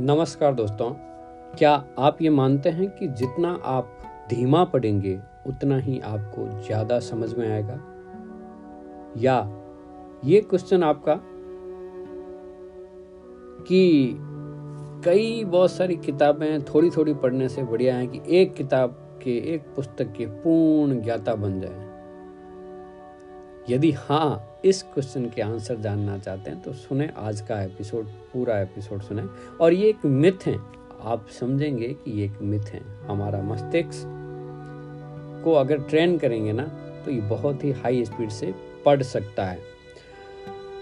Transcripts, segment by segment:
नमस्कार दोस्तों, क्या आप ये मानते हैं कि जितना आप धीमा पढ़ेंगे, उतना ही आपको ज़्यादा समझ में आएगा? या ये क्वेश्चन आपका? कि कई बहुत सारी किताबें थोड़ी थोड़ी पढ़ने से बढ़िया है कि एक किताब के एक पुस्तक के पूर्ण ज्ञाता बन जाए। यदि हाँ इस क्वेश्चन के आंसर जानना चाहते हैं तो सुने आज का एपिसोड पूरा एपिसोड सुने। और ये एक मिथ है। आप समझेंगे कि ये एक मिथ है। हमारा मस्तिष्क को अगर ट्रेन करेंगे ना तो ये बहुत ही हाई स्पीड से पढ़ सकता है।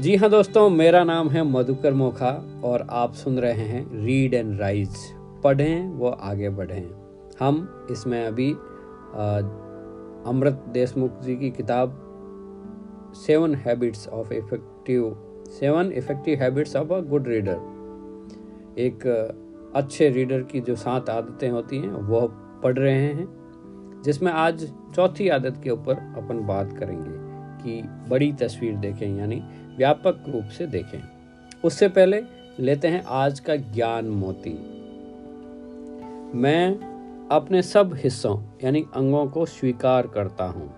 जी हाँ दोस्तों, मेरा नाम है मधुकर मोखा और आप सुन रहे हैं रीड एंड राइज पढ़ें, वो आगे बढ़ें। हम इसमें अभी अमृत देशमुख जी की किताब seven habits of effective seven effective habits of a good reader एक अच्छे रीडर की जो सात आदतें होती हैं, वह पढ़ रहे हैं, जिसमें आज चौथी आदत के ऊपर अपन बात करेंगे कि बड़ी तस्वीर देखें, यानी व्यापक रूप से देखें। उससे पहले लेते हैं आज का ज्ञान मोती। मैं अपने सब हिस्सों, यानी अंगों को स्वीकार करता हूँ।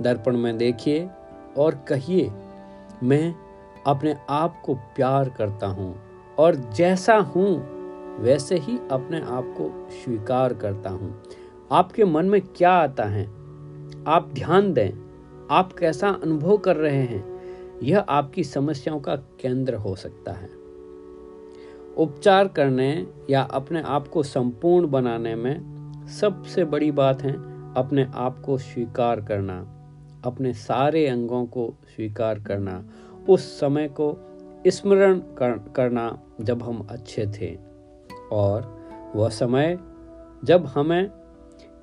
दर्पण में देखिए और कहिए, मैं अपने आप को प्यार करता हूँ और जैसा हूँ, वैसे ही अपने आप को स्वीकार करता हूँ। आपके मन में क्या आता है? आप ध्यान दें, आप कैसा अनुभव कर रहे हैं? यह आपकी समस्याओं का केंद्र हो सकता है। उपचार करने या अपने आप को संपूर्ण बनाने में सबसे बड़ी बात है अपने आप को स्वीकार करना। अपने सारे अंगों को स्वीकार करना उस समय को स्मरण कर, करना जब हम अच्छे थे। और वह समय जब हमें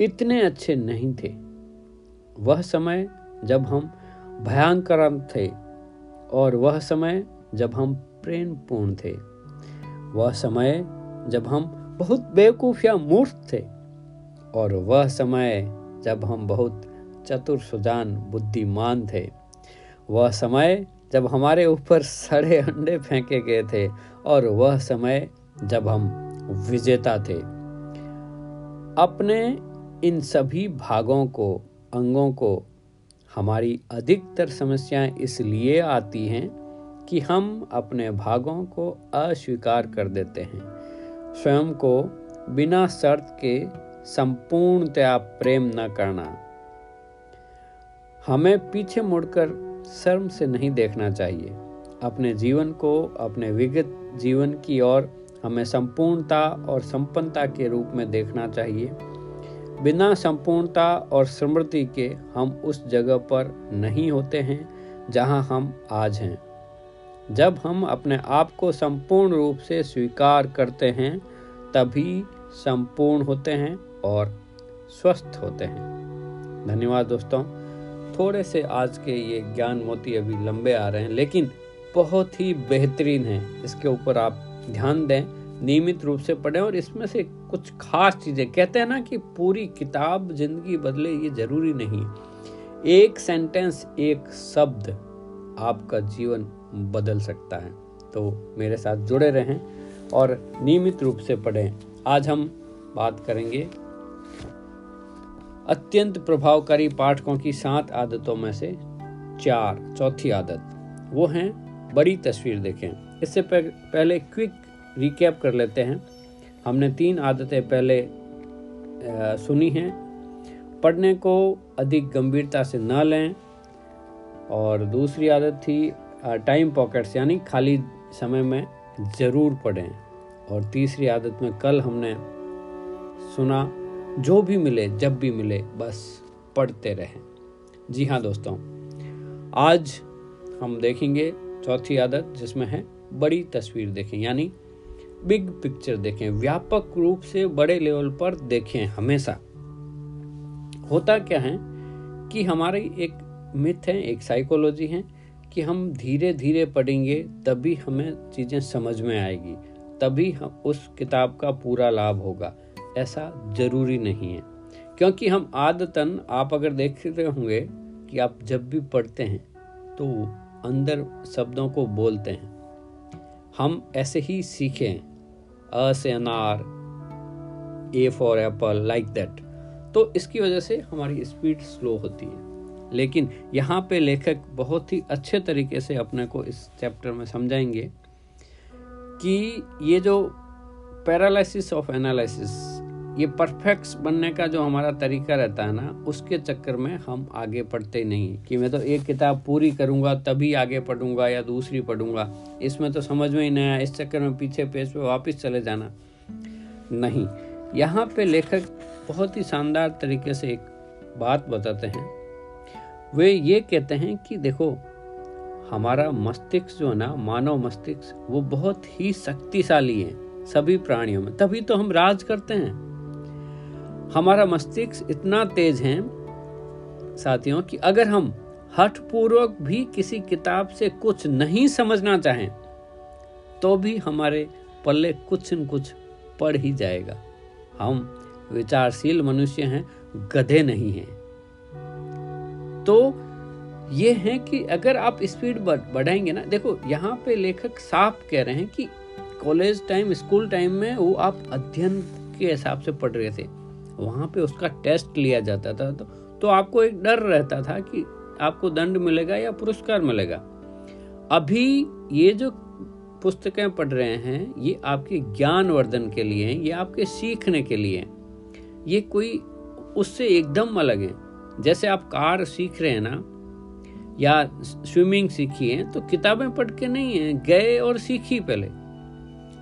इतने अच्छे नहीं थे वह समय जब हम भयंकर थे और वह समय जब हम प्रेमपूर्ण थे वह समय जब हम बहुत बेवकूफ़ या मूर्ख थे और वह समय जब हम बहुत चतुर सुजान बुद्धिमान थे। वह समय जब हमारे ऊपर सड़े अंडे फेंके गए थे और वह समय जब हम विजेता थे। अपने इन सभी भागों को, अंगों को हमारी अधिकतर समस्याएँ इसलिए आती हैं कि हम अपने भागों को अस्वीकार कर देते हैं। स्वयं को बिना शर्त के संपूर्णतया प्रेम न करना। हमें पीछे मुड़कर शर्म से नहीं देखना चाहिए। अपने जीवन को, अपने विगत जीवन की ओर हमें संपूर्णता और संपन्नता के रूप में देखना चाहिए। बिना संपूर्णता और समृद्धि के हम उस जगह पर नहीं होते हैं जहाँ हम आज हैं। जब हम अपने आप को संपूर्ण रूप से स्वीकार करते हैं, तभी संपूर्ण होते हैं और स्वस्थ होते हैं। धन्यवाद दोस्तों। थोड़े से आज के ये ज्ञान मोती अभी लंबे आ रहे हैं, लेकिन बहुत ही बेहतरीन है। इसके ऊपर आप ध्यान दें, नियमित रूप से पढ़ें और इसमें से कुछ खास चीज़ें। कहते हैं ना कि पूरी किताब ज़िंदगी बदले ये ज़रूरी नहीं। एक सेंटेंस एक शब्द आपका जीवन बदल सकता है। तो मेरे साथ जुड़े रहें और नियमित रूप से पढ़ें। आज हम बात करेंगे अत्यंत प्रभावकारी पाठकों की सात आदतों में से चार, चौथी आदत, वो हैं बड़ी तस्वीर देखें। इससे पहले क्विक रिकैप कर लेते हैं। हमने तीन आदतें पहले सुनी हैं। पढ़ने को अधिक गंभीरता से न लें। और दूसरी आदत थी टाइम पॉकेट्स यानी खाली समय में ज़रूर पढ़ें। और तीसरी आदत में कल हमने सुना जो भी मिले, जब भी मिले, बस पढ़ते रहें। जी हाँ दोस्तों, आज हम देखेंगे चौथी आदत, जिसमें है बड़ी तस्वीर देखें, यानी बिग पिक्चर देखें, व्यापक रूप से बड़े लेवल पर देखें हमेशा। होता क्या है कि हमारी एक मिथ है, एक साइकोलॉजी है, कि हम धीरे धीरे पढ़ेंगे, तभी हमें चीज़ें समझ में आएगी, तभी हम उस किताब का पूरा लाभ होगा। ऐसा ज़रूरी नहीं है। क्योंकि हम आदतन, आप अगर देख रहे होंगे कि आप जब भी पढ़ते हैं तो अंदर शब्दों को बोलते हैं। हम ऐसे ही सीखे, अ से अनार A for apple, like that. तो इसकी वजह से हमारी स्पीड स्लो होती है। लेकिन यहाँ पे लेखक बहुत ही अच्छे तरीके से अपने को इस चैप्टर में समझाएँगे कि ये जो पैरालिसिस ऑफ़ एनालिसिस, ये परफेक्ट बनने का जो हमारा तरीका रहता है ना, उसके चक्कर में हम आगे पढ़ते नहीं कि मैं तो एक किताब पूरी करूँगा, तभी आगे पढ़ूँगा या दूसरी पढ़ूँगा। इसमें तो समझ में ही नहीं आया, इस चक्कर में पीछे पेज पे वापस चले जाना। नहीं, यहाँ पे लेखक बहुत ही शानदार तरीके से एक बात बताते हैं। वे ये कहते हैं कि देखो, हमारा मस्तिष्क जो है ना, मानव मस्तिष्क, वो बहुत ही शक्तिशाली है। सभी प्राणियों में। तभी तो हम राज करते हैं। हमारा मस्तिष्क इतना तेज है, साथियों, कि अगर हम हठ पूर्वक भी किसी किताब से कुछ नहीं समझना चाहें तो भी हमारे पल्ले कुछ न कुछ पढ़ ही जाएगा। हम विचारशील मनुष्य हैं, गधे नहीं हैं। तो ये है कि अगर आप स्पीड बढ़ाएँगे ना, देखो, यहाँ पे लेखक साफ़ कह रहे हैं कि कॉलेज टाइम स्कूल टाइम में वो आप अध्ययन के हिसाब से पढ़ रहे थे। वहाँ पे उसका टेस्ट लिया जाता था तो, तो आपको एक डर रहता था कि आपको दंड मिलेगा या पुरस्कार मिलेगा। अभी ये जो पुस्तकें पढ़ रहे हैं ये आपके ज्ञान वर्धन के लिए हैं ये आपके सीखने के लिए हैं। ये कोई उससे एकदम अलग है। जैसे आप कार सीख रहे हैं ना या स्विमिंग सीखी है तो किताबें पढ़ के नहीं है गए और सीखी पहले।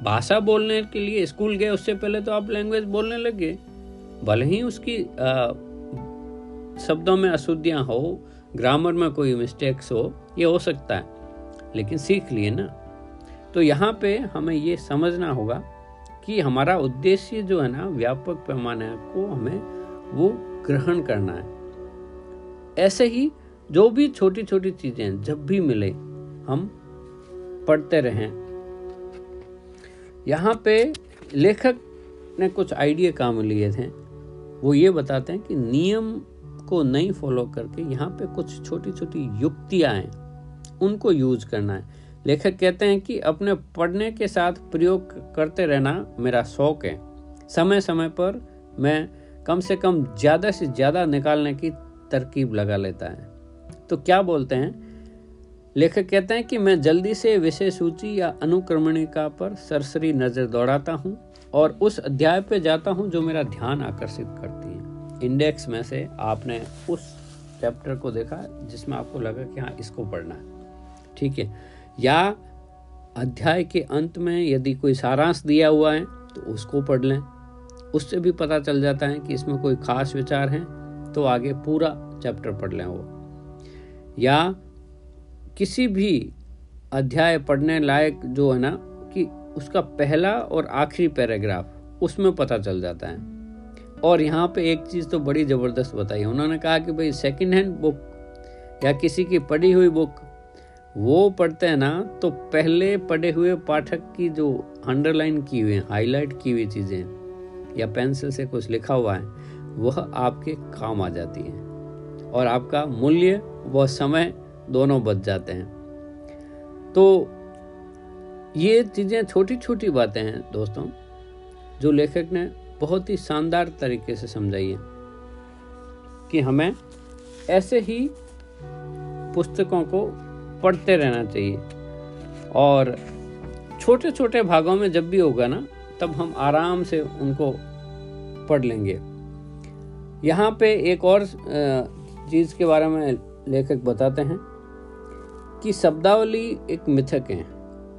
भाषा बोलने के लिए स्कूल गए, उससे पहले तो आप लैंग्वेज बोलने लगे। भले ही उसकी शब्दों में अशुद्धियाँ हो ग्रामर में कोई मिस्टेक्स हो, ये हो सकता है, लेकिन सीख लिए ना। तो यहाँ पे हमें ये समझना होगा कि हमारा उद्देश्य जो है ना, व्यापक पैमाने को हमें वो ग्रहण करना है। ऐसे ही जो भी छोटी छोटी चीज़ें जब भी मिले, हम पढ़ते रहें। यहाँ पे लेखक ने कुछ आइडिया काम लिए थे। वो ये बताते हैं कि नियम को नहीं फॉलो करके यहाँ पे कुछ छोटी छोटी युक्तियाँ हैं, उनको यूज़ करना है। लेखक कहते हैं कि अपने पढ़ने के साथ प्रयोग करते रहना मेरा शौक है। समय समय पर मैं कम से कम ज़्यादा से ज़्यादा निकालने की तरकीब लगा लेता है। तो क्या बोलते हैं? लेखक कहते हैं कि मैं जल्दी से विषय सूची या अनुक्रमणिका पर सरसरी नज़र दौड़ाता हूँ और उस अध्याय पे जाता हूँ जो मेरा ध्यान आकर्षित करती है। इंडेक्स में से आपने उस चैप्टर को देखा जिसमें आपको लगा कि हाँ इसको पढ़ना है। ठीक है। या अध्याय के अंत में यदि कोई सारांश दिया हुआ है तो उसको पढ़ लें। उससे भी पता चल जाता है कि इसमें कोई खास विचार हैं तो आगे पूरा चैप्टर पढ़ लें वो। या किसी भी अध्याय पढ़ने लायक जो है ना, कि उसका पहला और आखिरी पैराग्राफ, उसमें पता चल जाता है। और यहाँ पे एक चीज़ तो बड़ी ज़बरदस्त बताई। उन्होंने कहा कि भाई सेकंड हैंड बुक या किसी की पढ़ी हुई बुक वो पढ़ते हैं ना तो पहले पढ़े हुए पाठक की जो अंडरलाइन की हुई हाईलाइट की हुई चीज़ें या पेंसिल से कुछ लिखा हुआ है, वह आपके काम आ जाती है। और आपका मूल्य व समय दोनों बच जाते हैं। तो ये चीज़ें छोटी छोटी बातें हैं दोस्तों, जो लेखक ने बहुत ही शानदार तरीके से समझाई है कि हमें ऐसे ही पुस्तकों को पढ़ते रहना चाहिए। और छोटे छोटे भागों में जब भी होगा ना, तब हम आराम से उनको पढ़ लेंगे। यहाँ पे एक और चीज़ के बारे में लेखक बताते हैं। कि शब्दावली एक मिथक है।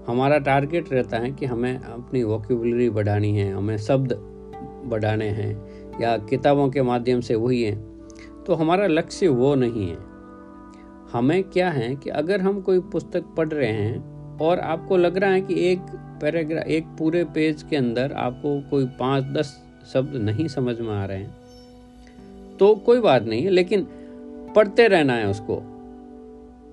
हमारा टारगेट रहता है कि हमें अपनी वोक्यूबलरी बढ़ानी है, हमें शब्द बढ़ाने हैं, या किताबों के माध्यम से वही है। तो हमारा लक्ष्य वो नहीं है। हमें क्या है कि अगर हम कोई पुस्तक पढ़ रहे हैं और आपको लग रहा है कि एक पैराग्राफ, एक पूरे पेज के अंदर आपको कोई पाँच, दस शब्द नहीं समझ में आ रहे हैं तो कोई बात नहीं है, लेकिन पढ़ते रहना है उसको।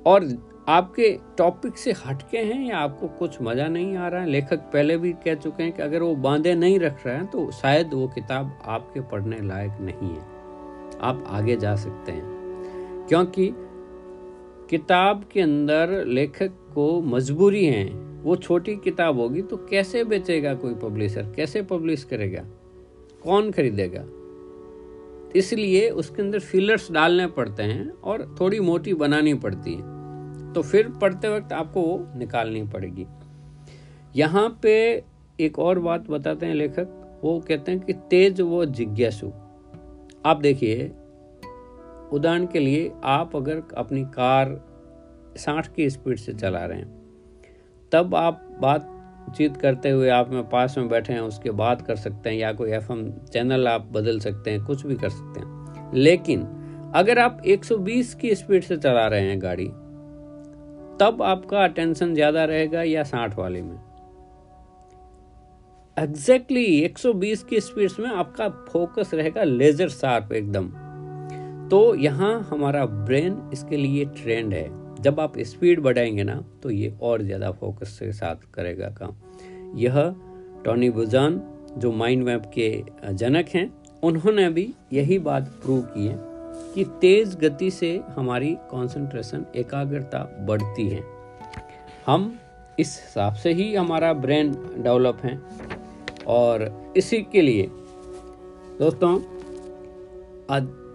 और आपके टॉपिक से हटके हैं या आपको कुछ मज़ा नहीं आ रहा है? लेखक पहले भी कह चुके हैं कि अगर वो बांधे नहीं रख रहे हैं तो शायद वो किताब आपके पढ़ने लायक नहीं है। आप आगे जा सकते हैं। क्योंकि किताब के अंदर लेखक को मजबूरी है। वो छोटी किताब होगी तो कैसे बेचेगा कोई पब्लिशर कैसे पब्लिश करेगा? कौन खरीदेगा? इसलिए उसके अंदर फिलर्स डालने पड़ते हैं और थोड़ी मोटी बनानी पड़ती है। तो फिर पढ़ते वक्त आपको वो निकालनी पड़ेगी। यहाँ पे एक और बात बताते हैं लेखक, वो कहते हैं कि तेज वो जिज्ञासु। आप देखिए, उदाहरण के लिए आप अगर अपनी कार साठ की स्पीड से चला रहे हैं, तब आप बातचीत करते हुए आप में पास में बैठे हैं, उसके बात कर सकते हैं या कोई एफएम चैनल आप बदल सकते हैं, कुछ भी कर सकते हैं। लेकिन अगर आप 120 की स्पीड से चला रहे हैं गाड़ी तब आपका अटेंशन ज़्यादा रहेगा या 60 वाले में? एग्जैक्टली exactly 120 की स्पीड में आपका फोकस रहेगा लेजर शार्प एकदम। तो यहाँ हमारा ब्रेन इसके लिए ट्रेंड है। जब आप स्पीड बढ़ाएँगे ना तो ये और ज़्यादा फोकस के साथ करेगा काम। यह टॉनी बुजान जो माइंड मैप के जनक हैं, उन्होंने भी यही बात प्रूव की है। कि तेज गति से हमारी कंसंट्रेशन एकाग्रता बढ़ती है। हम इस हिसाब से ही हमारा ब्रेन डेवलप है। और इसी के लिए, दोस्तों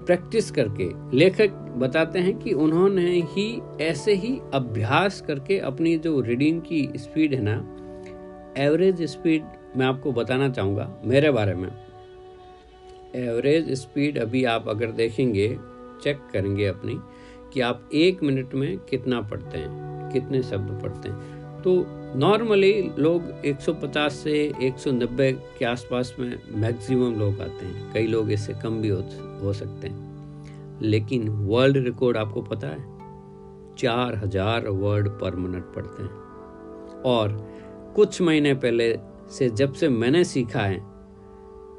प्रैक्टिस करके लेखक बताते हैं कि उन्होंने ही ऐसे ही अभ्यास करके अपनी जो रीडिंग की स्पीड है ना एवरेज स्पीड मैं आपको बताना चाहूँगा मेरे बारे में। एवरेज स्पीड अभी आप अगर देखेंगे चेक करेंगे अपनी कि आप एक मिनट में कितना पढ़ते हैं कितने शब्द पढ़ते हैं। तो नॉर्मली लोग 150 से 190 के आसपास में मैक्सिमम लोग आते हैं। कई लोग इससे कम भी हो, हो सकते हैं। लेकिन वर्ल्ड रिकॉर्ड आपको पता है चार हज़ार वर्ड पर मिनट पढ़ते हैं। और कुछ महीने पहले से जब से मैंने सीखा है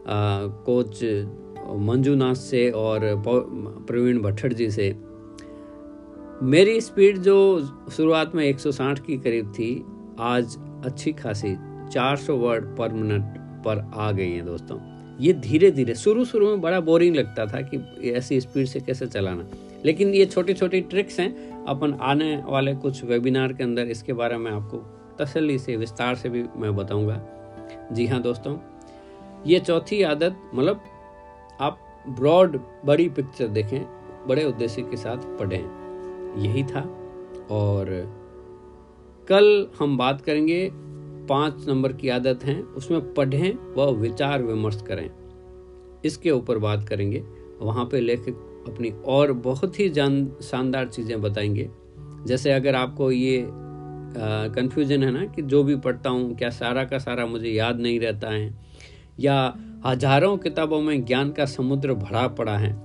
कोच मंजूनाथ से और प्रवीण भट्टड़ जी से। मेरी स्पीड जो शुरुआत में 160 की करीब थी, आज अच्छी खासी 400 वर्ड पर मिनट पर आ गई है दोस्तों। ये धीरे धीरे शुरू शुरू में बड़ा बोरिंग लगता था कि ऐसी स्पीड से कैसे चलाना। लेकिन ये छोटी छोटी ट्रिक्स हैं, अपन आने वाले कुछ वेबिनार के अंदर इसके बारे में आपको तसल्ली से, विस्तार से भी मैं बताऊँगा। जी हाँ दोस्तों ये चौथी आदत मतलब आप ब्रॉड बड़ी पिक्चर देखें, बड़े उद्देश्य के साथ पढ़ें। यही था। और कल हम बात करेंगे, पाँच नंबर की आदत है, उसमें पढ़ें व विचार विमर्श करें। इसके ऊपर बात करेंगे। वहाँ पे लेखक अपनी और बहुत ही जान, शानदार चीज़ें बताएँगे। जैसे अगर आपको ये कंफ्यूजन है ना कि जो भी पढ़ता हूँ, क्या सारा का सारा मुझे याद नहीं रहता है या हज़ारों किताबों में ज्ञान का समुद्र भरा पड़ा है।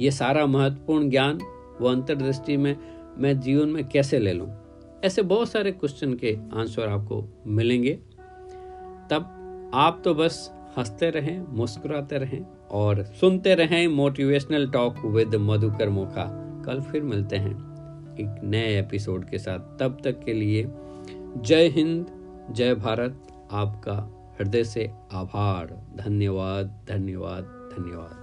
ये सारा महत्वपूर्ण ज्ञान वो अंतर्दृष्टि में मैं जीवन में कैसे ले लूँ? ऐसे बहुत सारे क्वेश्चन के आंसर आपको मिलेंगे। तब आप तो बस हँसते रहें, मुस्कुराते रहें और सुनते रहें motivational talk with Madhukar Mokha. कल फिर मिलते हैं एक नए एपिसोड के साथ। तब तक के लिए जय हिंद, जय भारत। आपका हृदय से आभार धन्यवाद धन्यवाद धन्यवाद।